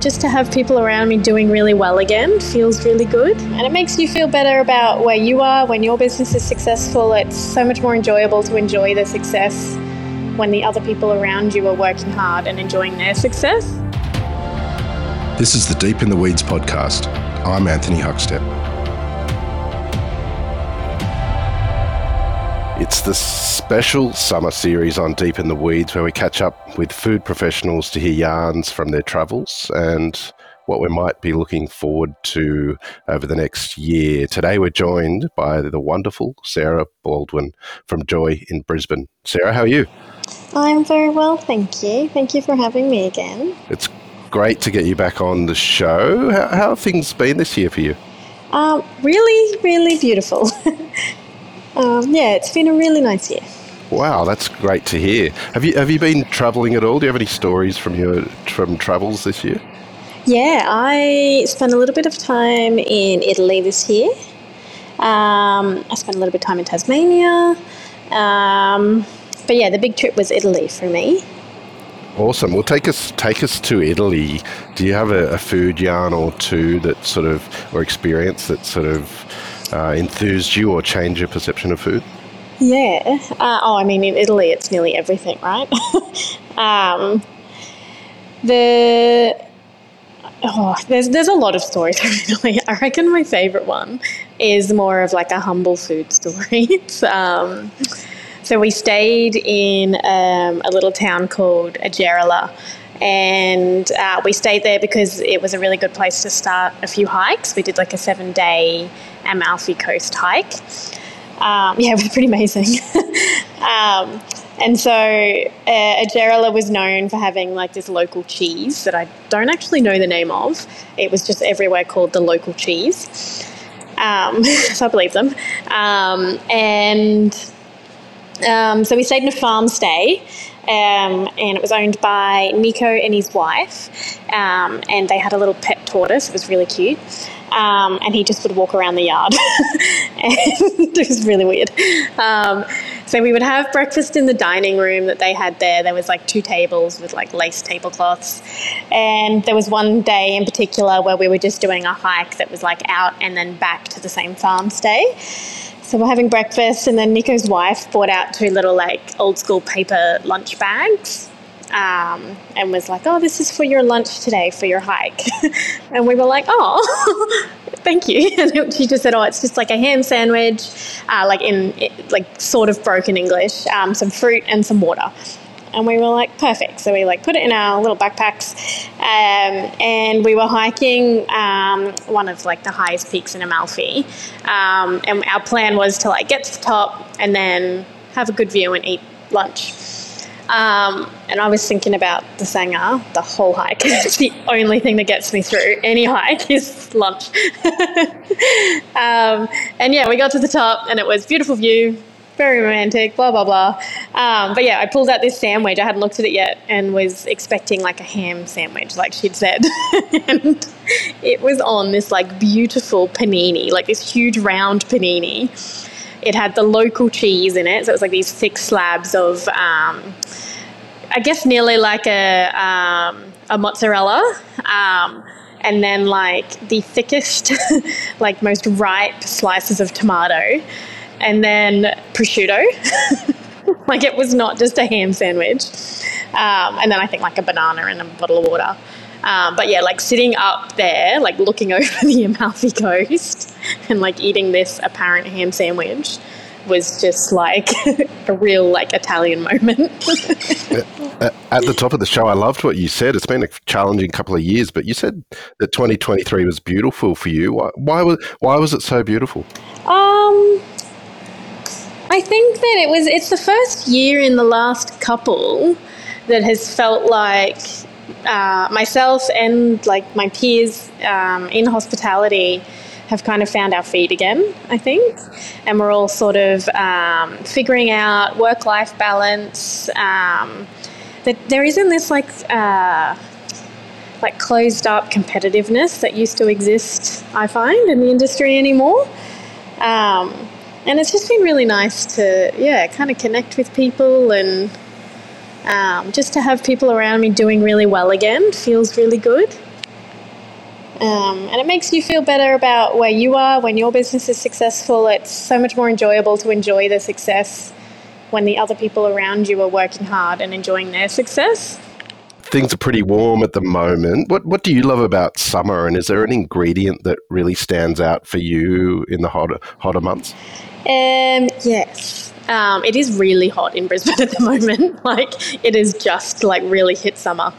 just to have people around me doing really well again feels really good. And it makes you feel better about where you are when your business is successful. It's so much more enjoyable to enjoy the success when the other people around you are working hard and enjoying their success. This is the Deep in the Weeds podcast. I'm Anthony Huckstep. It's the special summer series on Deep in the Weeds where we catch up with food professionals to hear yarns from their travels and what we might be looking forward to over the next year. Today we're joined by the wonderful Sarah Baldwin from Joy in Brisbane. Sarah, how are you? I'm very well, thank you. Thank you for having me again. It's great to get you back on the show. How, how have things been this year for you? Um, really, really beautiful. um, yeah, it's been a really nice year. Wow, that's great to hear. Have you have you been travelling at all? Do you have any stories from your from travels this year? Yeah, I spent a little bit of time in Italy this year. Um, I spent a little bit of time in Tasmania. Um, but yeah, the big trip was Italy for me. Awesome. Well, take us take us to Italy. Do you have a, a food yarn or two that sort of or experience that sort of uh, enthused you or changed your perception of food? Yeah. Uh, oh, I mean, in Italy, it's nearly everything, right? um, the oh, there's there's a lot of stories. I reckon my favorite one is more of like a humble food story. um, so we stayed in um, a little town called Agerola. And uh, we stayed there because it was a really good place to start a few hikes. We did like a seven day Amalfi Coast hike. Um, yeah, it was pretty amazing. um, and so uh, was known for having like this local cheese that I don't actually know the name of. It was just everywhere called the local cheese. Um, so I believe them. Um, and um, so we stayed in a farm stay. Um, and it was owned by Nico and his wife, um, and they had a little pet tortoise. It was really cute, um, and he just would walk around the yard, and it was really weird. Um, so we would have breakfast in the dining room that they had there. There was like two tables with like lace tablecloths, and there was one day in particular where we were just doing a hike that was like out and then back to the same farm stay. So we're having breakfast, and then Nico's wife brought out two little like old school paper lunch bags. Um, and was like, "Oh, this is for your lunch today for your hike," and we were like, "Oh, thank you." And she just said, "Oh, it's just like a ham sandwich, uh, like in like sort of broken English, um, some fruit and some water." And we were like perfect so we like put it in our little backpacks um, and we were hiking um, one of like the highest peaks in amalfi um, and our plan was to like get to the top and then have a good view and eat lunch um, and I was thinking about the sanga the whole hike. it's the only thing that gets me through any hike is lunch. um, and yeah, we got to the top and it was beautiful view, very romantic, blah, blah, blah. Um, but yeah, I pulled out this sandwich. I hadn't looked at it yet and was expecting like a ham sandwich, like she'd said. and it was on this like beautiful panini, like this huge round panini. It had the local cheese in it. So it was like these thick slabs of, um, I guess, nearly like a, um, a mozzarella. Um, and then like the thickest, like most ripe slices of tomato and then prosciutto. like it was not just a ham sandwich. Um, and then I think like a banana and a bottle of water. Um, but yeah, like sitting up there, like looking over the Amalfi Coast and like eating this apparent ham sandwich was just like a real like Italian moment. At the top of the show, I loved what you said. It's been a challenging couple of years, but you said that 2023 was beautiful for you. Why, why was why was it so beautiful? Um, I think that it was, it's the first year in the last couple that has felt like uh, myself and like my peers um, in hospitality have kind of found our feet again, I think. And we're all sort of um, figuring out work life balance. Um, that there isn't this like, uh, like closed up competitiveness that used to exist, I find, in the industry anymore. Um, and it's just been really nice to yeah kind of connect with people and um, just to have people around me doing really well again feels really good Um, and it makes you feel better about where you are when your business is successful. It's so much more enjoyable to enjoy the success when the other people around you are working hard and enjoying their success. Things are pretty warm at the moment. What what do you love about summer? And is there an ingredient that really stands out for you in the hotter hotter months? Um, yes. Um, it is really hot in Brisbane at the moment. like it is just like really hit summer.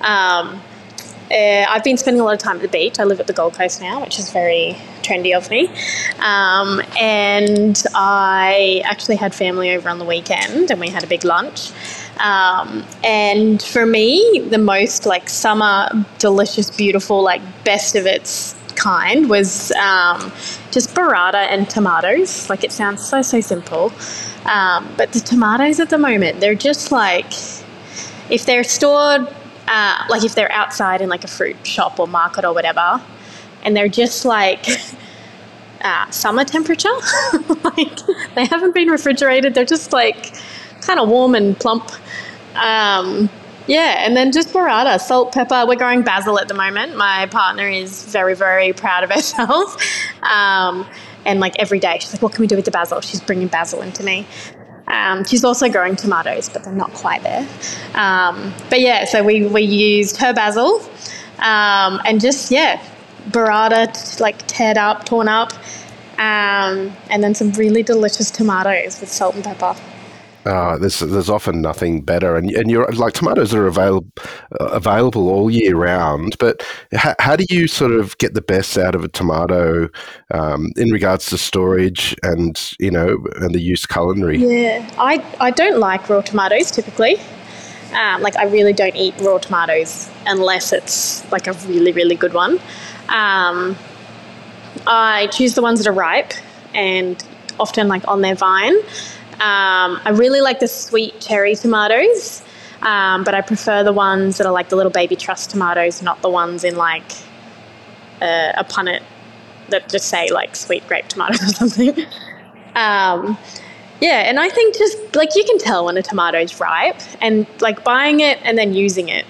Um, uh, I've been spending a lot of time at the beach. I live at the Gold Coast now, which is very trendy of me. Um, and I actually had family over on the weekend, and we had a big lunch. Um, and for me, the most like summer, delicious, beautiful, like best of its kind was um, just burrata and tomatoes. Like it sounds so so simple, um, but the tomatoes at the moment they're just like if they're stored uh, like if they're outside in like a fruit shop or market or whatever, and they're just like uh, summer temperature, like they haven't been refrigerated. They're just like kind of warm and plump. Um, yeah, and then just burrata, salt, pepper. We're growing basil at the moment. My partner is very, very proud of herself. Um, and like every day, she's like, "What can we do with the basil?" She's bringing basil into me. Um, she's also growing tomatoes, but they're not quite there. Um, but yeah, so we, we used her basil um, and just, yeah, burrata, like teared up, torn up, um, and then some really delicious tomatoes with salt and pepper. Uh, there's there's often nothing better, and and you're like tomatoes are available uh, available all year round. But how, how do you sort of get the best out of a tomato um, in regards to storage and you know and the use culinary? Yeah, I I don't like raw tomatoes typically. Um, like I really don't eat raw tomatoes unless it's like a really really good one. Um, I choose the ones that are ripe and often like on their vine. Um, I really like the sweet cherry tomatoes, um, but I prefer the ones that are like the little baby truss tomatoes, not the ones in like a, a punnet that just say like sweet grape tomatoes or something. Um, yeah, and I think just like you can tell when a tomato is ripe, and like buying it and then using it.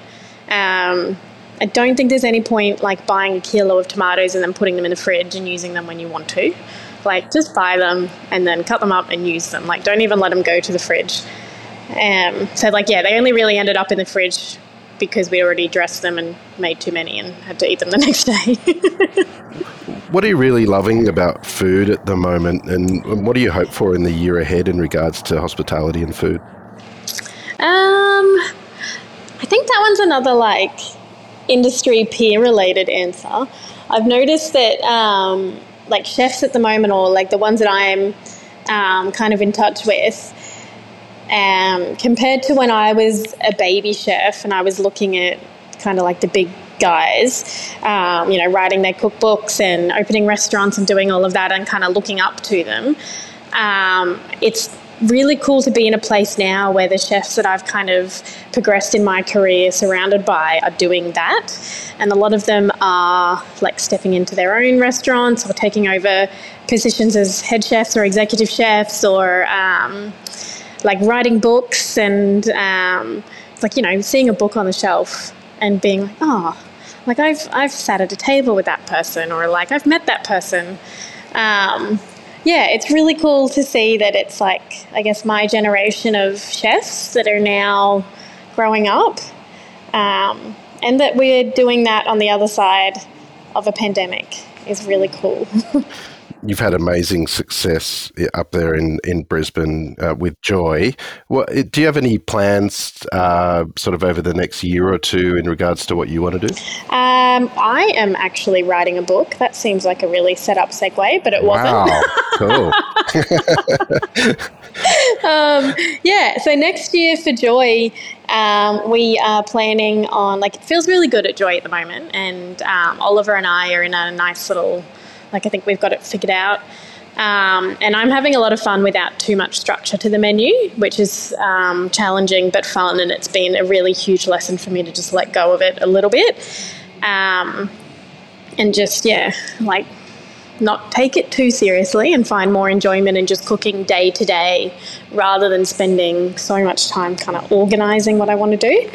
Um, I don't think there's any point like buying a kilo of tomatoes and then putting them in the fridge and using them when you want to. Like, just buy them and then cut them up and use them. Like, don't even let them go to the fridge. Um, so, like, yeah, they only really ended up in the fridge because we already dressed them and made too many and had to eat them the next day. what are you really loving about food at the moment, and what do you hope for in the year ahead in regards to hospitality and food? Um, I think that one's another like industry peer related answer. I've noticed that um, like chefs at the moment, or like the ones that I'm um, kind of in touch with, um, compared to when I was a baby chef and I was looking at kind of like the big guys, um, you know, writing their cookbooks and opening restaurants and doing all of that and kind of looking up to them. Um, it's really cool to be in a place now where the chefs that I've kind of progressed in my career surrounded by are doing that. And a lot of them are like stepping into their own restaurants or taking over positions as head chefs or executive chefs or um, like writing books and um, like, you know, seeing a book on the shelf and being like, oh, like I've, I've sat at a table with that person or like I've met that person. Um, yeah, it's really cool to see that it's like, I guess, my generation of chefs that are now growing up, um, and that we're doing that on the other side of a pandemic is really cool. you've had amazing success up there in in Brisbane uh, with Joy. What, do you have any plans, uh, sort of over the next year or two, in regards to what you want to do? Um, I am actually writing a book. That seems like a really set up segue, but it wow. wasn't. cool. um, yeah. So next year for Joy. Um, we are planning on like it feels really good at Joy at the moment, and um, Oliver and I are in a nice little like I think we've got it figured out. Um, and I'm having a lot of fun without too much structure to the menu, which is um, challenging but fun. And it's been a really huge lesson for me to just let go of it a little bit. Um, and just, yeah, like not take it too seriously and find more enjoyment in just cooking day to day rather than spending so much time kind of organizing what I want to do.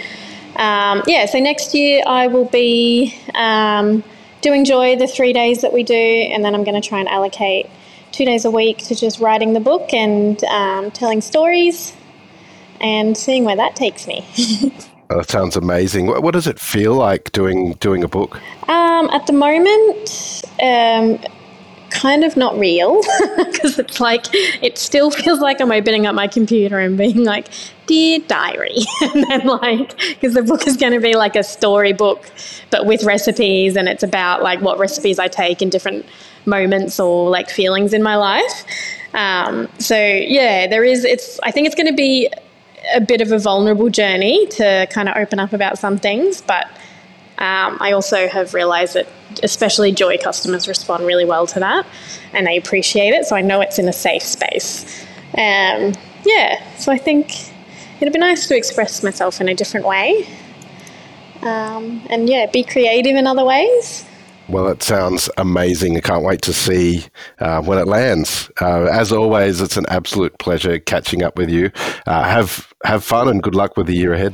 Um, yeah, so next year I will be um, do enjoy the three days that we do, and then I'm going to try and allocate two days a week to just writing the book and um, telling stories and seeing where that takes me. Oh, that sounds amazing. What, what, does it feel like doing doing a book? Um, at the moment, um, kind of not real because it's like it still feels like I'm opening up my computer and being like, "Dear diary," and then like because the book is going to be like a storybook, but with recipes, and it's about like what recipes I take in different moments or like feelings in my life. Um, so yeah, there is. It's. I think it's going to be a bit of a vulnerable journey to kind of open up about some things, but um, I also have realized that especially Joy customers respond really well to that and they appreciate it. So I know it's in a safe space. Um, yeah, so I think it'd be nice to express myself in a different way. Um, and yeah, be creative in other ways. Well, it sounds amazing. I can't wait to see uh, when it lands. Uh, as always, it's an absolute pleasure catching up with you. Uh, have have fun and good luck with the year ahead.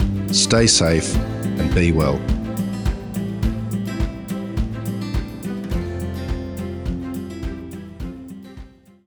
Stay safe and be well.